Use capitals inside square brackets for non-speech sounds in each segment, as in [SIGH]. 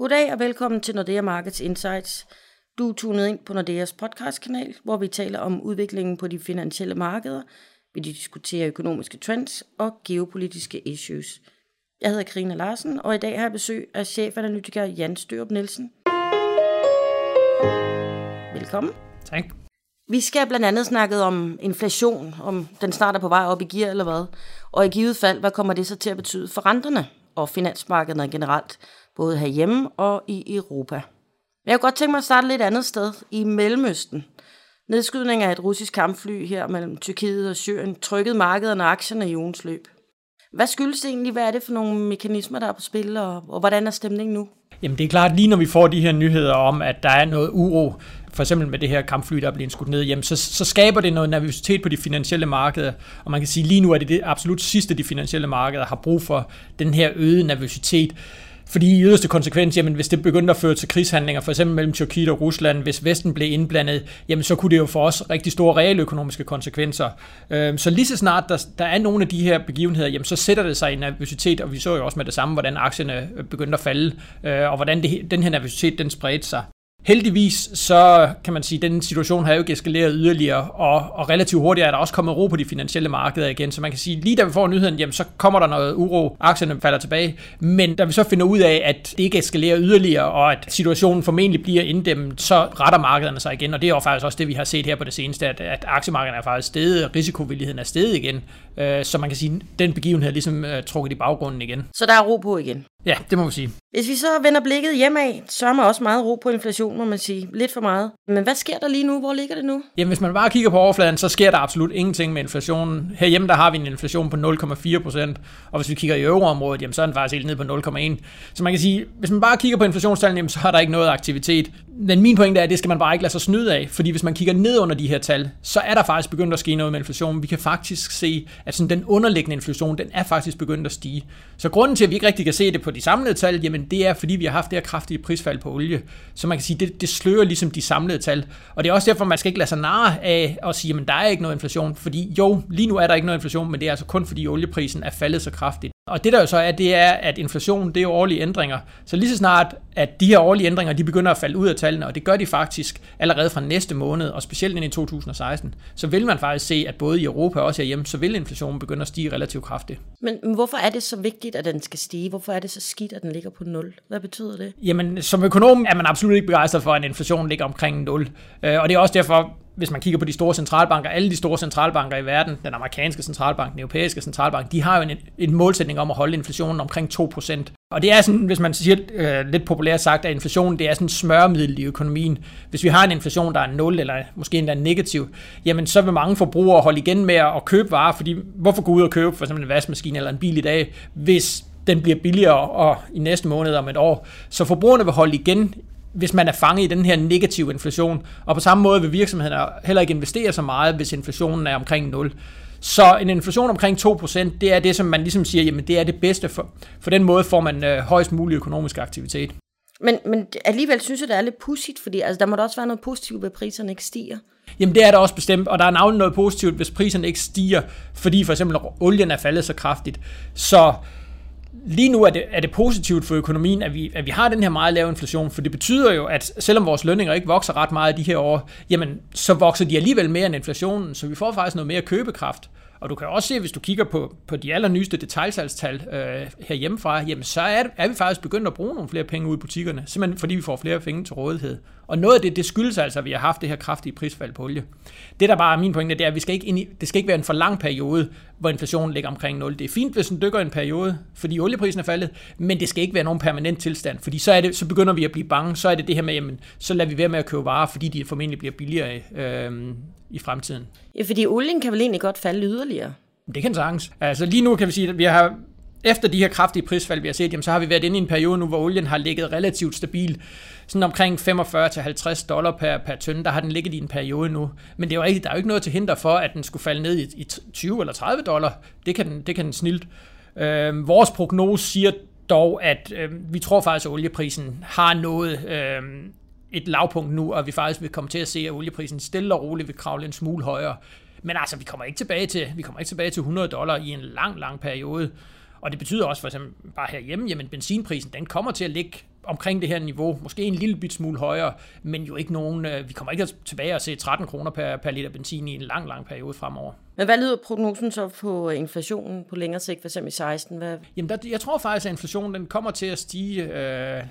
Goddag og velkommen til Nordea Markets Insights. Du er tunet ind på Nordeas podcastkanal, hvor vi taler om udviklingen på de finansielle markeder. Vi diskuterer økonomiske trends og geopolitiske issues. Jeg hedder Karina Larsen, og i dag har jeg besøg af chefanalytiker Jan Størup Nielsen. Velkommen. Tak. Vi skal blandt andet snakke om inflation, om den snart er på vej op i gear eller hvad. Og i givet fald, hvad kommer det så til at betyde for renterne og finansmarkederne generelt, både herhjemme og i Europa. Men jeg kunne godt tænke mig at starte lidt andet sted, i Mellemøsten. Nedskydning af et russisk kampfly her mellem Tyrkiet og Syrien trykkede markederne og aktierne i ugens løb. Hvad skyldes det egentlig? Hvad er det for nogle mekanismer, der er på spil, og, og hvordan er stemningen nu? Jamen det er klart, lige når vi får de her nyheder om, at der er noget uro, for eksempel med det her kampfly, der er blevet skudt ned, jamen så, så skaber det noget nervøsitet på de finansielle markeder, og man kan sige, lige nu er det det absolut sidste, de finansielle markeder har brug for, den her øgede nervøsitet. Fordi i yderste konsekvens, jamen, hvis det begyndte at føre til krigshandlinger, for eksempel mellem Tyrkiet og Rusland, hvis Vesten blev indblandet, jamen, så kunne det jo for os rigtig store reelle økonomiske konsekvenser. Øhm, så lige så snart der, der er nogle af de her begivenheder, jamen, så sætter det sig i nervøsitet, og vi så jo også med det samme, hvordan aktierne begyndte at falde, øh, og hvordan det, den her nervøsitet den spredte sig. Heldigvis så kan man sige, at den situation har jo ikke eskaleret yderligere, og, og relativt hurtigt er der også kommet ro på de finansielle markeder igen, så man kan sige, lige da vi får nyheden, jamen så kommer der noget uro, aktierne falder tilbage, men da vi så finder ud af, at det ikke eskalerer yderligere, og at situationen formentlig bliver inddæmmet, så retter markederne sig igen, og det er jo faktisk også det, vi har set her på det seneste, at, at aktiemarkederne er faktisk steget, risikovilligheden er steget igen, øh, så man kan sige, at den begivenhed er ligesom øh, trukket i baggrunden igen. Så der er ro på igen? Ja, det må vi sige. Hvis vi så vender blikket hjemad, så er man også meget ro på inflation, må man sige. Lidt for meget. Men hvad sker der lige nu? Hvor ligger det nu? Jamen, hvis man bare kigger på overfladen, så sker der absolut ingenting med inflationen. Herhjemme, der har vi en inflation på 0,4 procent, og hvis vi kigger i euroområdet, jamen, så er den faktisk helt nede på 0,1. Så man kan sige, hvis man bare kigger på inflationstallene, jamen, så har der ikke noget aktivitet. Men min pointe er, at det skal man bare ikke lade sig snyde af, fordi hvis man kigger ned under de her tal, så er der faktisk begyndt at ske noget med inflationen. Vi kan faktisk se, at sådan den underliggende inflation, den er faktisk begyndt at stige. Så grunden til, at vi ikke rigtig kan se det på de samlede tal, jamen det er, fordi vi har haft det her kraftige prisfald på olie. Så man kan sige, det, det slører ligesom de samlede tal. Og det er også derfor, man skal ikke lade sig narre af at sige, at der er ikke noget inflation. Fordi jo, lige nu er der ikke noget inflation, men det er altså kun fordi olieprisen er faldet så kraftigt. Og det der jo så er, det er, at inflation, det er jo årlige ændringer. Så lige så snart, at de her årlige ændringer, de begynder at falde ud af tallene, og det gør de faktisk allerede fra næste måned, og specielt ind i 2016, så vil man faktisk se, at både i Europa og også herhjemme, så vil inflationen begynde at stige relativt kraftigt. Men, men hvorfor er det så vigtigt, at den skal stige? Hvorfor er det så skidt, at den ligger på 0? Hvad betyder det? Jamen, som økonom er man absolut ikke begejstret for, at inflationen ligger omkring 0. Øh, og det er også derfor, hvis man kigger på de store centralbanker, alle de store centralbanker i verden, den amerikanske centralbank, den europæiske centralbank, de har jo en, en målsætning om at holde inflationen omkring 2%. Og det er sådan, hvis man siger øh, lidt populært sagt, at inflationen det er sådan smørmiddel i økonomien. Hvis vi har en inflation, der er 0 eller måske endda negativ, jamen så vil mange forbrugere holde igen med at købe varer, fordi hvorfor gå ud og købe for eksempel en vaskemaskine eller en bil i dag, hvis den bliver billigere og i næste måned om et år. Så forbrugerne vil holde igen hvis man er fanget i den her negative inflation. Og på samme måde vil virksomheden heller ikke investere så meget, hvis inflationen er omkring 0. Så en inflation omkring 2%, det er det, som man ligesom siger, jamen det er det bedste for. For den måde får man øh, højst mulig økonomisk aktivitet. Men, men alligevel synes jeg, det er lidt pudsigt, fordi altså, der må da også være noget positivt ved, at priserne ikke stiger. Jamen det er der også bestemt, og der er navnet noget positivt, hvis priserne ikke stiger, fordi for eksempel olien er faldet så kraftigt. Så lige nu er det, er det positivt for økonomien, at vi, at vi har den her meget lave inflation, for det betyder jo, at selvom vores lønninger ikke vokser ret meget de her år, jamen så vokser de alligevel mere end inflationen, så vi får faktisk noget mere købekraft. Og du kan også se, hvis du kigger på, på de allernyeste detaljsalgstal øh, herhjemmefra, jamen så er, er vi faktisk begyndt at bruge nogle flere penge ud i butikkerne, simpelthen fordi vi får flere penge til rådighed. Og noget af det, det skyldes altså, at vi har haft det her kraftige prisfald på olie. Det, der bare er min pointe, det er, at vi skal ikke ind i, det skal ikke være en for lang periode, hvor inflationen ligger omkring 0. Det er fint, hvis den dykker en periode, fordi olieprisen er faldet, men det skal ikke være nogen permanent tilstand, fordi så, er det, så begynder vi at blive bange. Så er det det her med, jamen, så lader vi være med at købe varer, fordi de formentlig bliver billigere øh, i fremtiden. Ja, fordi olien kan vel egentlig godt falde yderligere? Det kan sagtens. Altså lige nu kan vi sige, at vi har efter de her kraftige prisfald, vi har set, jamen, så har vi været inde i en periode nu, hvor olien har ligget relativt stabil. Sådan omkring 45-50 dollar per, per tønde, der har den ligget i en periode nu. Men det er jo rigtigt, der er jo ikke noget til hinder for, at den skulle falde ned i, i 20 eller 30 dollar. Det kan den, det kan den snilt. Øh, vores prognose siger dog, at øh, vi tror faktisk, at olieprisen har nået øh, et lavpunkt nu, og vi faktisk vil komme til at se, at olieprisen stille og roligt vil kravle en smule højere. Men altså, vi kommer ikke tilbage til, vi kommer ikke tilbage til 100 dollar i en lang, lang periode. Og det betyder også for eksempel bare herhjemme, jamen benzinprisen, den kommer til at ligge omkring det her niveau, måske en lille bit smule højere, men jo ikke nogen, øh, vi kommer ikke tilbage og se 13 kroner per, per liter benzin i en lang, lang periode fremover. Men hvad lyder prognosen så på inflationen på længere sigt, for eksempel i 16? Hvad? Jamen, der, jeg tror faktisk, at inflationen den kommer til at stige øh,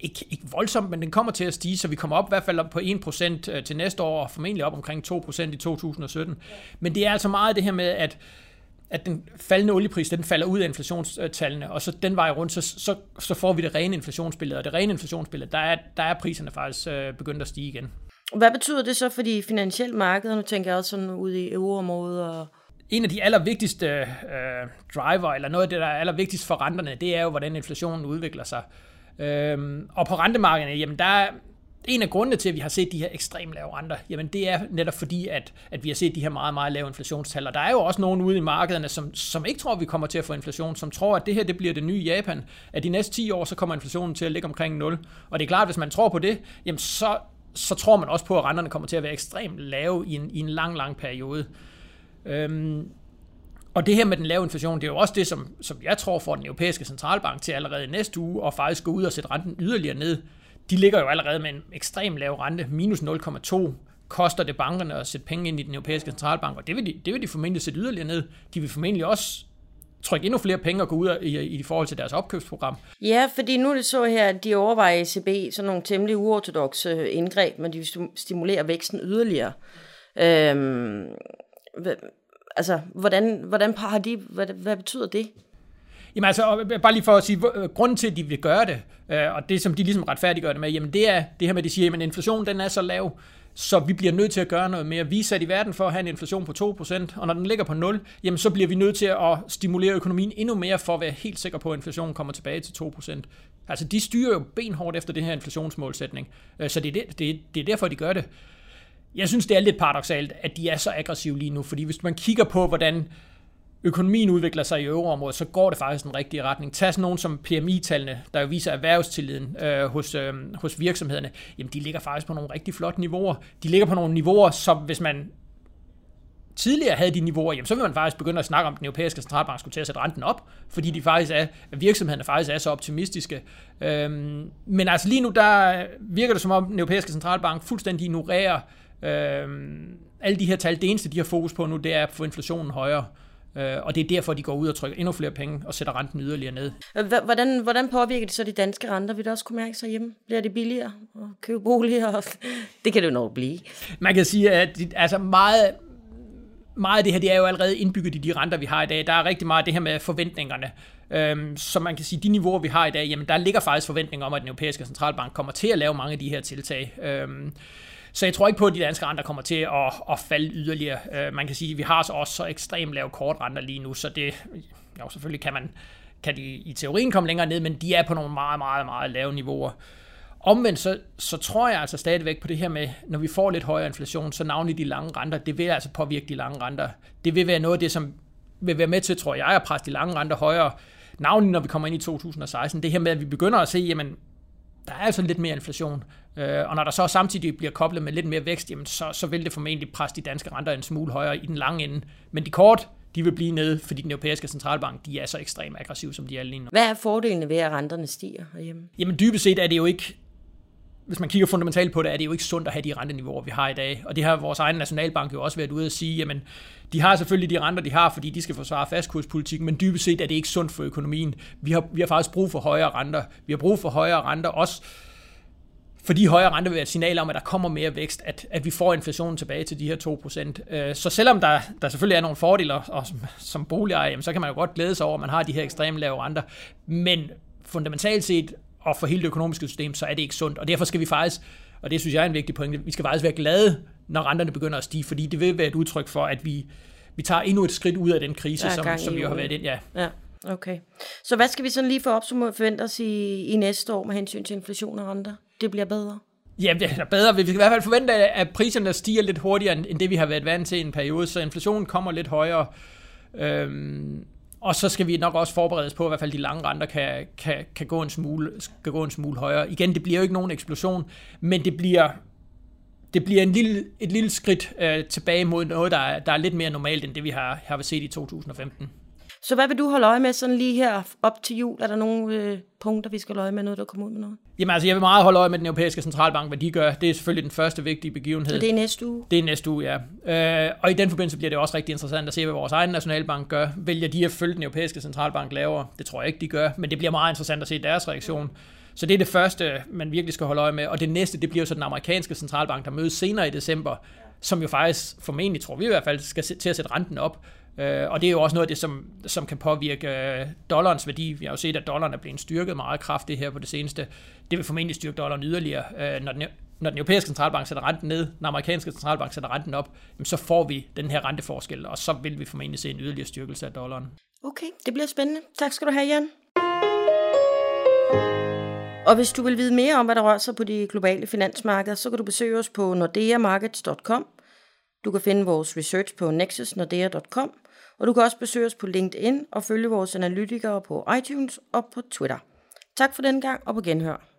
ikke, ikke voldsomt, men den kommer til at stige, så vi kommer op i hvert fald op på 1% øh, til næste år, og formentlig op omkring 2% i 2017. Men det er altså meget det her med, at at den faldende oliepris, den falder ud af inflationstallene, og så den vej rundt, så, så, så får vi det rene inflationsbillede, og det rene inflationsbillede, der er, der er priserne faktisk øh, begyndt at stige igen. Hvad betyder det så for de finansielle markeder? Nu tænker jeg også sådan ud i euroområdet og en af de allervigtigste øh, driver, eller noget af det, der er allervigtigst for renterne, det er jo, hvordan inflationen udvikler sig. Øhm, og på rentemarkederne, jamen der, en af grundene til, at vi har set de her ekstremt lave renter, jamen det er netop fordi, at, at vi har set de her meget, meget lave inflationstal. Og der er jo også nogen ude i markederne, som, som ikke tror, at vi kommer til at få inflation, som tror, at det her det bliver det nye Japan. At de næste 10 år, så kommer inflationen til at ligge omkring 0. Og det er klart, at hvis man tror på det, jamen så, så tror man også på, at renterne kommer til at være ekstremt lave i en, i en lang, lang periode. Øhm, og det her med den lave inflation, det er jo også det, som, som jeg tror får den europæiske centralbank til allerede næste uge, og faktisk gå ud og sætte renten yderligere ned de ligger jo allerede med en ekstrem lav rente, minus 0,2 koster det bankerne at sætte penge ind i den europæiske centralbank, og det vil de, det vil de formentlig sætte yderligere ned. De vil formentlig også trykke endnu flere penge og gå ud i, i forhold til deres opkøbsprogram. Ja, fordi nu er det så her, at de overvejer ECB sådan nogle temmelig uortodoxe øh, indgreb, men de vil stimulere væksten yderligere. Øhm, altså, hvordan, hvordan har de, hvad, hvad betyder det? Jamen altså, bare lige for at sige, øh, grunden til, at de vil gøre det, øh, og det som de ligesom retfærdiggør det med, jamen det er det her med, at de siger, at inflationen den er så lav, så vi bliver nødt til at gøre noget mere. Vi er sat i verden for at have en inflation på 2%, og når den ligger på 0, jamen så bliver vi nødt til at stimulere økonomien endnu mere for at være helt sikker på, at inflationen kommer tilbage til 2%. Altså de styrer jo benhårdt efter det her inflationsmålsætning, øh, så det er, det, det, det er derfor, de gør det. Jeg synes, det er lidt paradoxalt, at de er så aggressive lige nu, fordi hvis man kigger på, hvordan økonomien udvikler sig i euroområdet, så går det faktisk den rigtige retning. Tag sådan nogen som PMI-tallene, der jo viser erhvervstilliden øh, hos, øh, hos virksomhederne, jamen de ligger faktisk på nogle rigtig flotte niveauer. De ligger på nogle niveauer, som hvis man tidligere havde de niveauer, jamen så vil man faktisk begynde at snakke om, at den europæiske centralbank skulle til at sætte renten op, fordi de faktisk er, virksomhederne faktisk er så optimistiske. Øhm, men altså lige nu, der virker det som om, den europæiske centralbank fuldstændig ignorerer øhm, alle de her tal. Det eneste, de har fokus på nu, det er at få inflationen højere. Øh, og det er derfor, de går ud og trykker endnu flere penge og sætter renten yderligere ned. Hvordan, hvordan påvirker det så de danske renter? Vil det også kunne mærke sig hjemme? Bliver det billigere at købe boliger? [LAUGHS] Det kan det jo nok blive. Man kan sige, at altså meget, meget af det her, det er jo allerede indbygget i de renter, vi har i dag. Der er rigtig meget af det her med forventningerne. Øhm, så man kan sige, de niveauer, vi har i dag, jamen der ligger faktisk forventninger om, at den europæiske centralbank kommer til at lave mange af de her tiltag. Øhm, så jeg tror ikke på, at de danske renter kommer til at, at falde yderligere. Øh, man kan sige, at vi har så også så ekstremt lave kortrenter lige nu, så det, jo, selvfølgelig kan man kan de i teorien komme længere ned, men de er på nogle meget, meget, meget lave niveauer. Omvendt så, så tror jeg altså stadigvæk på det her med, når vi får lidt højere inflation, så navnlig de lange renter, det vil altså påvirke de lange renter. Det vil være noget af det, som vil være med til, tror jeg, at presse de lange renter højere, navnlig når vi kommer ind i 2016. Det her med, at vi begynder at se, jamen, der er altså lidt mere inflation. Øh, og når der så samtidig bliver koblet med lidt mere vækst, jamen så, så vil det formentlig presse de danske renter en smule højere i den lange ende. Men de kort, de vil blive nede, fordi den europæiske centralbank, de er så ekstremt aggressive, som de er lige nu. Hvad er fordelene ved, at renterne stiger herhjemme? Jamen dybest set er det jo ikke, hvis man kigger fundamentalt på det, er det jo ikke sundt at have de renteniveauer, vi har i dag. Og det har vores egen nationalbank jo også været ude at sige, jamen de har selvfølgelig de renter, de har, fordi de skal forsvare fastkurspolitikken, men dybest set er det ikke sundt for økonomien. Vi har, vi har faktisk brug for højere renter. Vi har brug for højere renter også fordi højere rente vil være et signal om, at der kommer mere vækst, at, at vi får inflationen tilbage til de her 2%. Øh, så selvom der, der selvfølgelig er nogle fordele, og som, som boligejer, så kan man jo godt glæde sig over, at man har de her ekstremt lave renter. Men fundamentalt set, og for hele det økonomiske system, så er det ikke sundt. Og derfor skal vi faktisk, og det synes jeg er en vigtig pointe, vi skal faktisk være glade, når renterne begynder at stige, fordi det vil være et udtryk for, at vi, vi tager endnu et skridt ud af den krise, som, som vi jo har været ind. Ja. ja. Okay. Så hvad skal vi sådan lige få opsummeret forvente os i, i næste år med hensyn til inflation og renter? Det bliver bedre? Ja, det er bedre. Vi skal i hvert fald forvente, at priserne stiger lidt hurtigere, end det vi har været vant til i en periode, så inflationen kommer lidt højere. Øhm, og så skal vi nok også forberedes på, at i hvert fald de lange renter kan, kan, kan gå en smule, skal gå en smule højere. Igen, det bliver jo ikke nogen eksplosion, men det bliver, det bliver en lille, et lille skridt øh, tilbage mod noget, der er, der er lidt mere normalt, end det vi har, har set i 2015. Så hvad vil du holde øje med sådan lige her op til jul? Er der nogle øh, punkter, vi skal holde øje med, noget der kommer ud med noget? Jamen altså, jeg vil meget holde øje med den europæiske centralbank, hvad de gør. Det er selvfølgelig den første vigtige begivenhed. Så det er næste uge? Det er næste uge, ja. Øh, og i den forbindelse bliver det også rigtig interessant at se, hvad vores egen nationalbank gør. Vælger de at følge den europæiske centralbank lavere? Det tror jeg ikke, de gør, men det bliver meget interessant at se deres reaktion. Så det er det første, man virkelig skal holde øje med. Og det næste, det bliver så den amerikanske centralbank, der mødes senere i december, som jo faktisk formentlig, tror vi i hvert fald, skal til at sætte renten op. Øh, og det er jo også noget af det, som, som kan påvirke øh, dollarens værdi. Vi har jo set, at dollaren er blevet styrket meget kraftigt her på det seneste. Det vil formentlig styrke dollaren yderligere. Øh, når, den, når den europæiske centralbank sætter renten ned, den amerikanske centralbank sætter renten op, så får vi den her renteforskel, og så vil vi formentlig se en yderligere styrkelse af dollaren. Okay, det bliver spændende. Tak skal du have, Jan. Og hvis du vil vide mere om, hvad der rører sig på de globale finansmarkeder, så kan du besøge os på nordeamarkets.com. Du kan finde vores research på nexusnordea.com, og du kan også besøge os på LinkedIn og følge vores analytikere på iTunes og på Twitter. Tak for den gang, og på genhør.